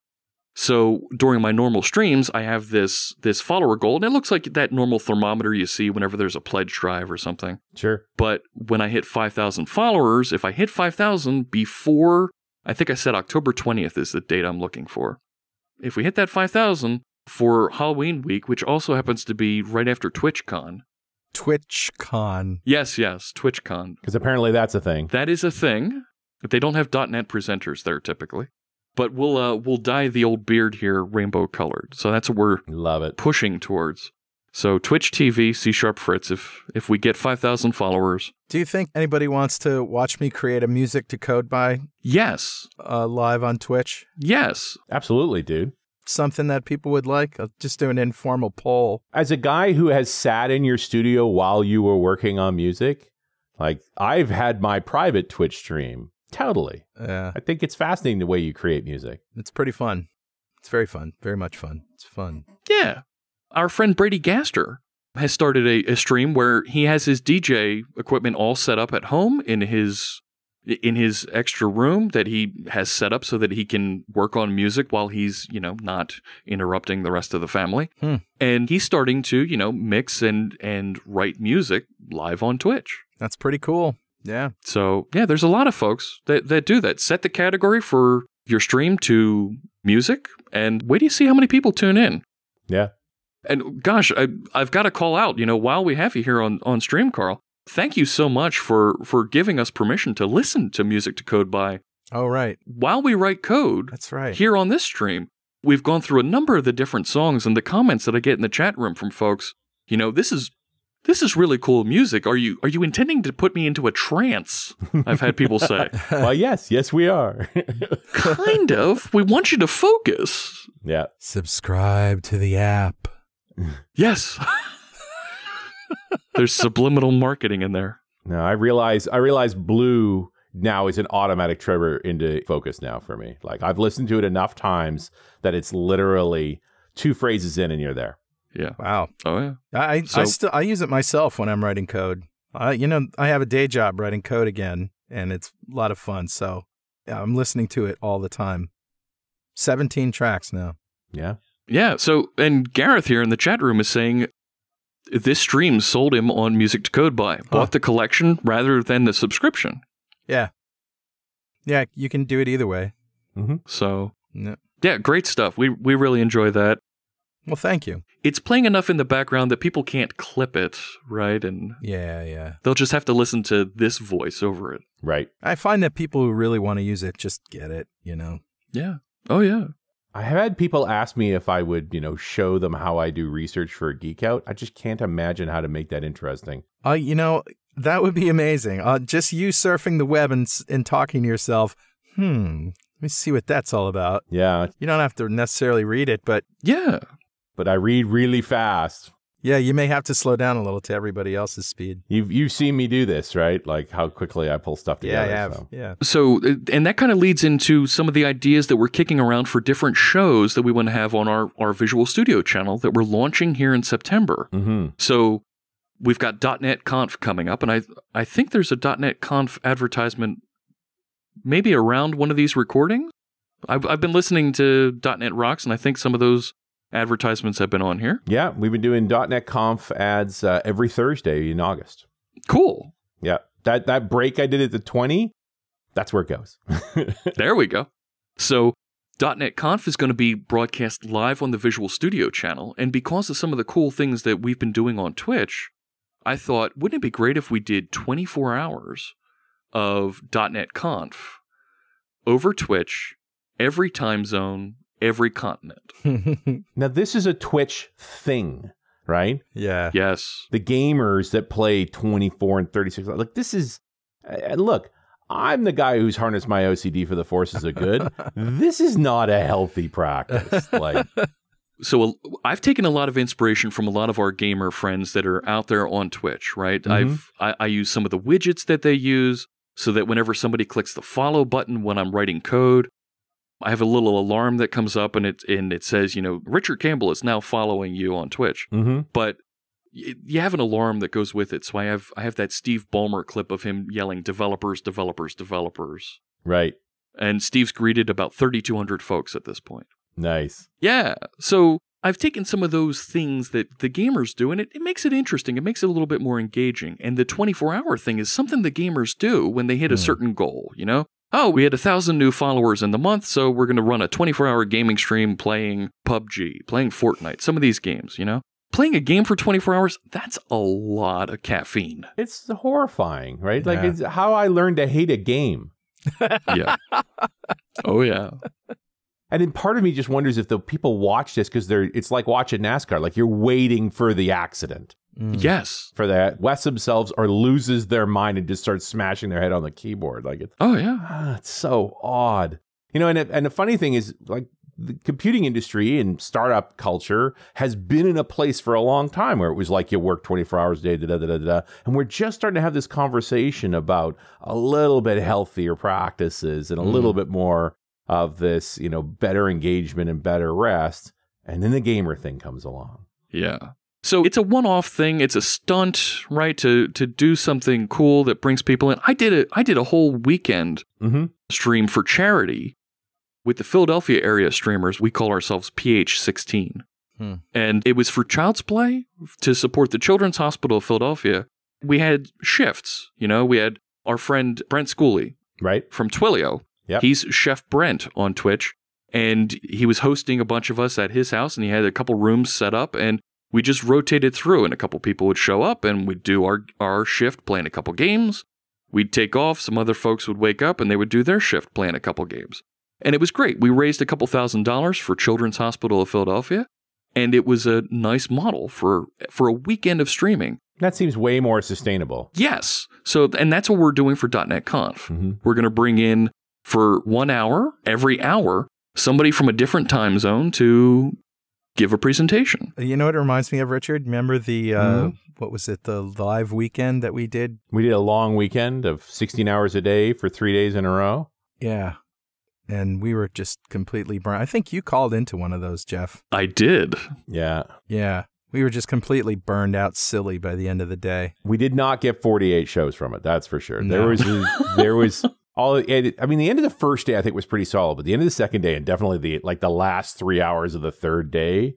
So during my normal streams, I have this this follower goal, and it looks like that normal thermometer you see whenever there's a pledge drive or something. Sure. But when I hit 5,000 followers, if I hit 5,000 before, I think I said October 20th is the date I'm looking for. If we hit that 5,000 for Halloween week, which also happens to be right after TwitchCon. TwitchCon. Yes, yes, TwitchCon. Because apparently that's a thing. That is a thing. But they don't have .NET presenters there typically. But we'll uh, we'll dye the old beard here rainbow colored. So that's what we're Love it. pushing towards. So Twitch TV, C Sharp Fritz. If if we get five thousand followers, Do you think anybody wants to watch me create a music to code by yes, uh, live on Twitch? yes, Absolutely, dude. Something that people would like? I'll just do an informal poll. As a guy who has sat in your studio while you were working on music, like I've had my private Twitch stream. Totally. Yeah, I think it's fascinating the way you create music. it's pretty fun. It's very fun. Very much fun. It's fun. yeah. Our friend Brady Gaster has started a, a stream where he has his DJ equipment all set up at home in his in his extra room that he has set up so that he can work on music while he's you know not interrupting the rest of the family. Hmm. And he's starting to you know mix and and write music live on Twitch. That's pretty cool. Yeah. So yeah, there's a lot of folks that, that do that. Set the category for your stream to music and wait till you see how many people tune in. Yeah. And gosh, I, I've got to call out, you know, while we have you here on, on stream, Carl, thank you so much for, for giving us permission to listen to music to code by Oh, right. while we write code That's right. here on this stream. We've gone through a number of the different songs and the comments that I get in the chat room from folks. You know, this is this is really cool music. Are you are you intending to put me into a trance? I've had people say. [LAUGHS] well, yes, yes, we are. kind of. We want you to focus. yeah. Subscribe to the app. Yes. [LAUGHS] There's subliminal marketing in there. No, I realize I realize blue now is an automatic trigger into focus now for me. Like I've listened to it enough times that it's literally two phrases in and you're there. Yeah. Wow. Oh yeah. I I still I use it myself when I'm writing code. I you know I have a day job writing code again, and it's a lot of fun. So yeah, I'm listening to it all the time. Seventeen tracks now. Yeah. Yeah. So and Gareth here in the chat room is saying this stream sold him on Music to Code by. Bought the collection rather than the subscription. Yeah, yeah, you can do it either way. Mm-hmm. So No. yeah, great stuff. We we really enjoy that. Well, thank you. It's playing enough in the background that people can't clip it, right? And Yeah, yeah. they'll just have to listen to this voice over it. Right. I find that people who really want to use it just get it. You know. Yeah. Oh yeah. I have had people ask me if I would, you know, show them how I do research for a geek out. I just can't imagine how to make that interesting. Uh, you know that would be amazing. Uh, just you surfing the web and and talking to yourself. Hmm. Let me see what that's all about. Yeah, You don't have to necessarily read it, but Yeah. but I read really fast. Yeah, you may have to slow down a little to everybody else's speed. You've you've seen me do this, right? Like how quickly I pull stuff together. Yeah, together. I have. so. Yeah. So, uh, and that kind of leads into some of the ideas that we're kicking around for different shows that we want to have on our, our Visual Studio channel that we're launching here in September. Mm-hmm. So, we've got .NET Conf coming up, and I I think there's a .NET Conf advertisement maybe around one of these recordings. I've I've been listening to .NET Rocks, and I think some of those advertisements have been on here. Yeah, we've been doing .NET Conf ads uh, every Thursday in August. Cool. Yeah, that that break I did at the twenty, that's where it goes. [LAUGHS] There we go. So, .NET Conf is going to be broadcast live on the Visual Studio channel, and because of some of the cool things that we've been doing on Twitch, I thought, wouldn't it be great if we did 24 hours of .NET Conf over Twitch, every time zone, every continent? [LAUGHS] Now, this is a Twitch thing, right? yeah. Yes. The gamers that play 24 and 36. Like, this is, uh, look, I'm the guy who's harnessed my OCD for the forces of good. [LAUGHS] this is not a healthy practice. [LAUGHS] Like, so uh, I've taken a lot of inspiration from a lot of our gamer friends that are out there on Twitch, right? Mhm. I've I, I use some of the widgets that they use so that whenever somebody clicks the follow button when I'm writing code, I have a little alarm that comes up and it and it says, you know, Richard Campbell is now following you on Twitch. mhm. But you have an alarm that goes with it. So I have I have that Steve Ballmer clip of him yelling developers, developers, developers. right. And Steve's greeted about 3200 folks at this point. Nice. Yeah. So I've taken some of those things that the gamers do, and it, it makes it interesting. It makes it a little bit more engaging. And the 24 hour thing is something the gamers do when they hit a Hmm. certain goal, you know? Oh, we had a thousand new followers in the month, so we're going to run a 24 hour gaming stream playing PUBG, playing Fortnite, some of these games, you know? Playing a game for 24 hours, that's a lot of caffeine. It's horrifying, right? Like, it's how I learned to hate a game. [LAUGHS] Yeah. oh, yeah. And then part of me just wonders if the people watch this because they're it's like watching NASCAR, like you're waiting for the accident. Mm. Yes. For that West themselves or loses their mind and just starts smashing their head on the keyboard. Like it's Oh, yeah. ah, it's so odd. You know, and it, and the funny thing is like the computing industry and startup culture has been in a place for a long time where it was like you work 24 hours a day, da, da, da, da, da. and we're just starting to have this conversation about a little bit healthier practices and a little bit more of this, you know, better engagement and better rest. And then the gamer thing comes along. Yeah. So it's a one-off thing. It's a stunt, right? To to do something cool that brings people in. I did a I did a whole weekend Mm-hmm. stream for charity with the Philadelphia area streamers. We call ourselves PH16. Hmm. And it was for Child's Play to support the Children's Hospital of Philadelphia. We had shifts, you know, we had our friend Brent Schooley Right? from Twilio. Yep. He's Chef Brent on Twitch, and he was hosting a bunch of us at his house, and he had a couple rooms set up, and we just rotated through, and a couple people would show up, and we'd do our our shift, playing a couple games. We'd take off. Some other folks would wake up, and they would do their shift, playing a couple games, and it was great. We raised a couple thousand dollars for Children's Hospital of Philadelphia, and it was a nice model for for a weekend of streaming. That seems way more sustainable. Yes, so and that's what we're doing for .NET Conf. Mm-hmm. We're going to bring in for one hour, every hour, somebody from a different time zone to give a presentation. You know what it reminds me of, Richard? Remember the uh, Mhm. what was it? The live weekend that we did. We did a long weekend of 16 hours a day for three days in a row. Yeah, and we were just completely burned. I think you called into one of those, Jeff. I did. Yeah. Yeah, we were just completely burned out, silly by the end of the day. We did not get 48 shows from it. That's for sure. There No. was [LAUGHS] there was all it, I mean the end of the first day I think was pretty solid, but the end of the second day and definitely the like the last 3 hours of the third day,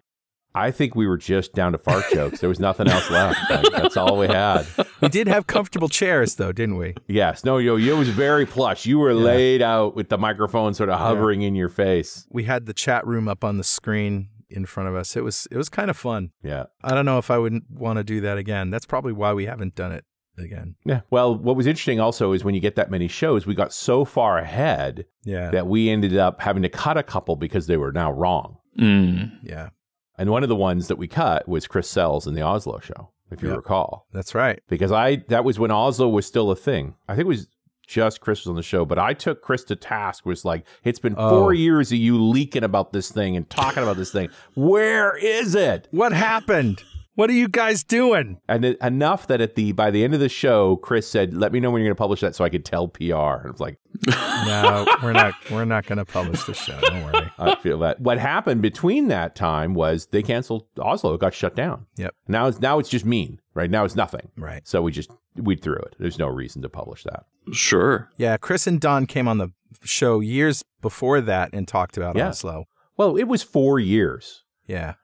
I think we were just down to fart jokes. There was nothing else left. Like, [LAUGHS] that's all we had. We did have comfortable chairs, though, didn't we? Yes. No, yo, it was very plush. You were Yeah. laid out with the microphone sort of hovering in your face. We had the chat room up on the screen in front of us. It was it was kind of fun. Yeah. I don't know if I would want to do that again. That's probably why we haven't done it again. Yeah. Well, what was interesting also is when you get that many shows, we got so far ahead Yeah, that we ended up having to cut a couple because they were now wrong. Mm. yeah, And one of the ones that we cut was Chris Sells in the Oslo show, if you Yep. recall. that's right. Because I that was when Oslo was still a thing. I think it was just Chris was on the show, but I took Chris to task was like, it's been Oh. four years of you leaking about this thing and talking about this thing. Where is it? What happened? What are you guys doing? And it, enough that at the by the end of the show, Chris said, "Let me know when you're going to publish that, so I could tell PR." And I was like, [LAUGHS] No, we're not. We're not going to publish the show. Don't worry. [LAUGHS] I feel that. What happened between that time was they canceled Oslo. It got shut down. Yep. Now it's now it's just mean. Right now it's nothing. Right. So we just we threw it. There's no reason to publish that. Sure. Yeah, Chris and Don came on the show years before that and talked about Yeah. Oslo. Well, it was four years. Yeah.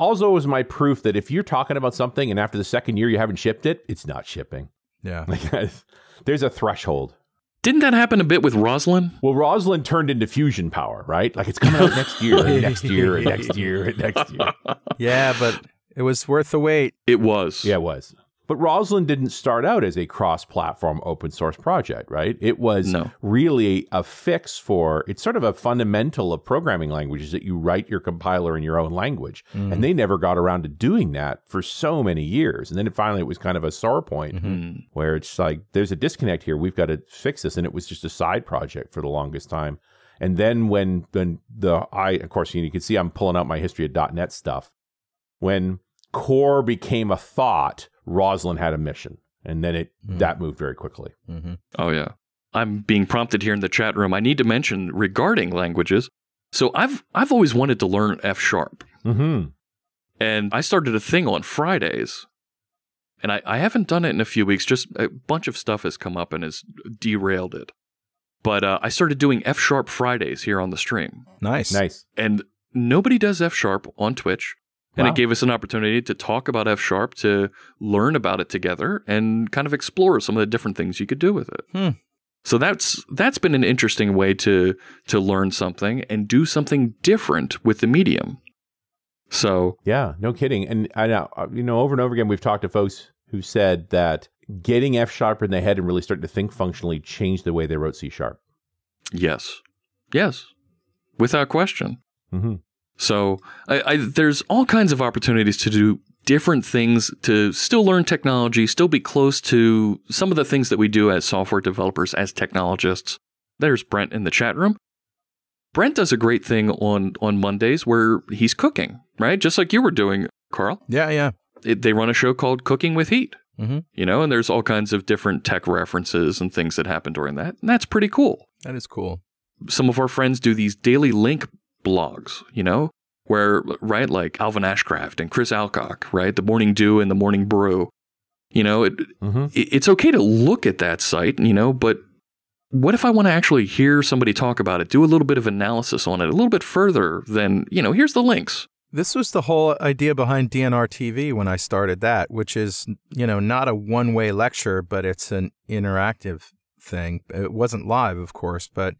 Oslo is my proof that if you're talking about something and after the second year you haven't shipped it, it's not shipping. Yeah. Like there's a threshold. Didn't that happen a bit with Roslyn? Well, Roslyn turned into fusion power, right? Like it's coming out next year, and [LAUGHS] next year, and next year, and next year. [LAUGHS] Yeah, but it was worth the wait. It was. Yeah, it was. But Roslyn didn't start out as a cross platform open source project, right? It was No. really a fix for it's sort of a fundamental of programming languages that you write your compiler in your own language. Mm-hmm. And they never got around to doing that for so many years. And then it finally it was kind of a sore point Mm-hmm. Mm. where it's like there's a disconnect here. We've got to fix this. And it was just a side project for the longest time. And then when when the I of course you, know, you can see I'm pulling out my history of .NET stuff. When core became a thought, Roslyn had a mission. And then it Hmm. that moved very quickly. Mm-hmm. Oh yeah. I'm being prompted here in the chat room. I need to mention regarding languages. So I've I've always wanted to learn F sharp. Mm-hmm. And I started a thing on Fridays. And I, I haven't done it in a few weeks. Just a bunch of stuff has come up and has derailed it. But uh, I started doing F sharp Fridays here on the stream. Nice. Nice. And nobody does F sharp on Twitch. And Wow. it gave us an opportunity to talk about F sharp, to learn about it together, and kind of explore some of the different things you could do with it. Hmm. So that's that's been an interesting way to to learn something and do something different with the medium. So Yeah, no kidding. And I know, uh, you know, over and over again, we've talked to folks who said that getting F sharp in their head and really starting to think functionally changed the way they wrote C sharp. yes, yes, without question. Mm-hmm. So I, I, there's all kinds of opportunities to do different things to still learn technology, still be close to some of the things that we do as software developers, as technologists. There's Brent in the chat room. Brent does a great thing on on Mondays where he's cooking, right? Just like you were doing, Carl. Yeah, yeah. It, they run a show called Cooking with Heat. Mhm. You know, and there's all kinds of different tech references and things that happen during that. And that's pretty cool That is cool. some of our friends do these daily link blogs, you know, where, right, like Alvin Ashcraft and Chris Alcock, right, the Morning Dew and the Morning Brew. You know, it, Mm-hmm. it- it's okay to look at that site, you know, but what if I want to actually hear somebody talk about it, do a little bit of analysis on it, a little bit further than, you know, here's the links. This was the whole idea behind DNR TV when I started that, which is, you know, not a one way lecture, but it's an interactive thing. It wasn't live, of course, but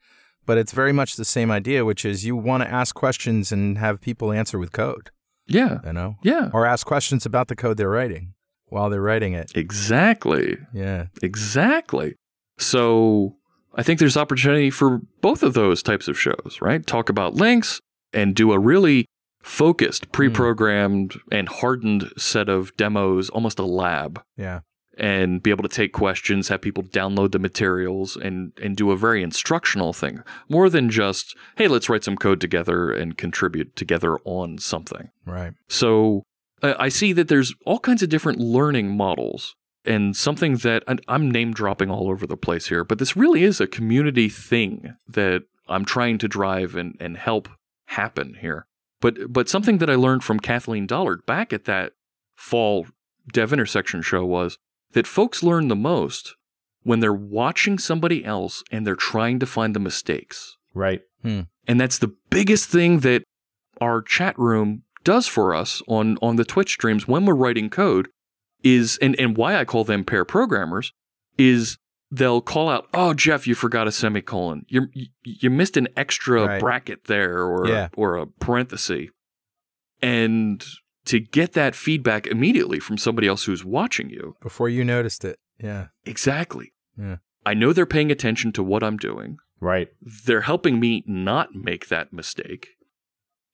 but it's very much the same idea, which is you want to ask questions and have people answer with code, Yeah. you know, Yeah. or ask questions about the code they're writing while they're writing it. Exactly. Yeah. Exactly. So I think there's opportunity for both of those types of shows, right? Talk about links and do a really focused, hmm. pre programmed, and hardened set of demos, almost a lab, Yeah. And be able to take questions, have people download the materials, and, and do a very instructional thing, more than just, hey, let's write some code together and contribute together on something. Right. So uh, I see that there's all kinds of different learning models. And something that I'm name dropping all over the place here, but this really is a community thing that I'm trying to drive and, and help happen here. But but something that I learned from Kathleen Dollard back at that fall Dev Intersection show was that folks learn the most when they're watching somebody else and they're trying to find the mistakes. Right. Hmm. And that's the biggest thing that our chat room does for us on, on the Twitch streams when we're writing code is, and, and why I call them pair programmers, is they'll call out, oh, Jeff, you forgot a semicolon. You you missed an extra Right. bracket there or, Yeah. or a parenthesis. And to get that feedback immediately from somebody else who's watching you, Before you noticed it. Yeah. exactly. Yeah. I know they're paying attention to what I'm doing Right. they're helping me not make that mistake.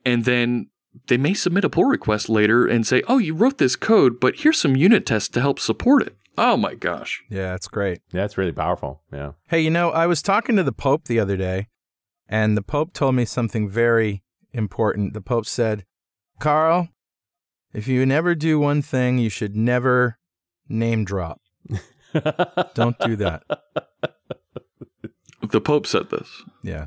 And then they may submit a pull request later and say, Oh, you wrote this code, but here's some unit tests to help support it. Oh my gosh. Yeah, that's great. Yeah, that's really powerful. Yeah. Hey, you know, I was talking to the Pope the other day, and the Pope told me something very important. The Pope said, Carl, if you never do one thing, you should never name drop. Don't do that. The Pope said this, Yeah.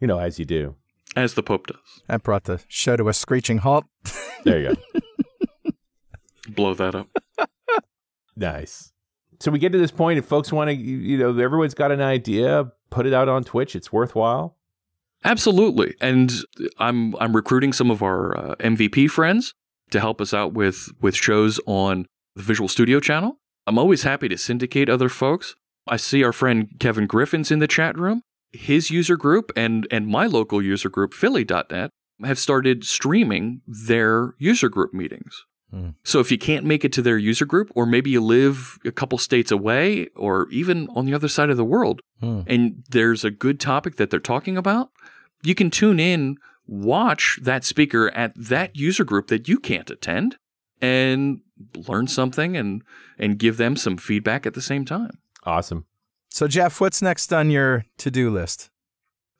You know, as you do. as the Pope does. That brought the show to a screeching halt. There you go. [LAUGHS] Blow that up. nice. So we get to this point, if folks want to, you know, everyone's got an idea, put it out on Twitch. It's worthwhile. Absolutely. And I'm I'm recruiting some of our uh, MVP friends to help us out with with shows on the Visual Studio channel. I'm always happy to syndicate other folks. I see our friend Kevin Griffin's in the chat room. His user group and and my local user group Philly.net have started streaming their user group meetings. Hmm. So if you can't make it to their user group, or maybe you live a couple states away, or even on the other side of the world, Hmm. and there's a good topic that they're talking about, you can tune in, watch that speaker at that user group that you can't attend, and learn something and and give them some feedback at the same time. Awesome. So, Jeff, what's next on your to do list?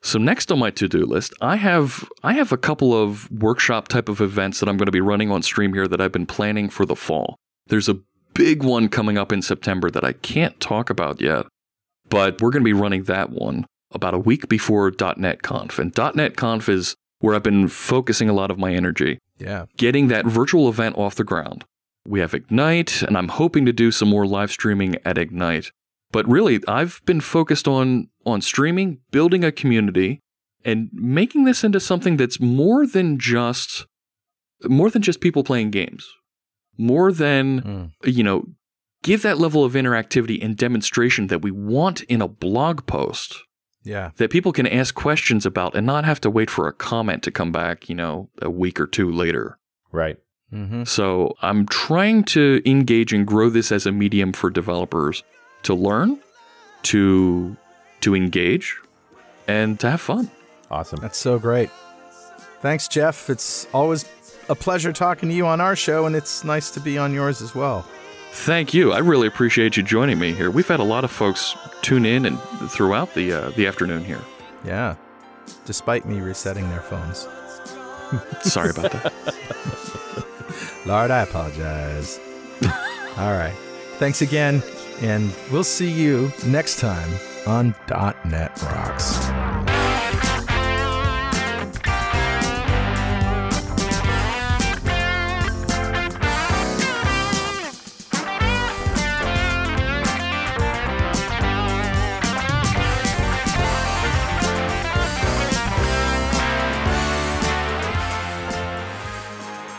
So next on my to-do list, I have I have a couple of workshop type of events that I'm going to be running on stream here that I've been planning for the fall. There's a big one coming up in September that I can't talk about yet, but we're going to be running that one about a week before .NET Conf. And .NET Conf is where I've been focusing a lot of my energy, Yeah. getting that virtual event off the ground. We have Ignite, and I'm hoping to do some more live streaming at Ignite. But really, I've been focused on on streaming, building a community, and making this into something that's more than just more than just people playing games. More than, Mm. you know, give that level of interactivity and demonstration that we want in a blog post Yeah. that people can ask questions about and not have to wait for a comment to come back, you know, a week or two later. Right. Mm-hmm. So I'm trying to engage and grow this as a medium for developers to learn, to to engage, and to have fun. Awesome. That's so great. Thanks, Jeff. It's always a pleasure talking to you on our show, and it's nice to be on yours as well. Thank you. I really appreciate you joining me here. We've had a lot of folks tune in and throughout the uh, the afternoon here. Yeah. Despite me resetting their phones. [LAUGHS] Sorry about that. [LAUGHS] Lord, I apologize. [LAUGHS] All right. Thanks again, and we'll see you next time on .NET Rocks.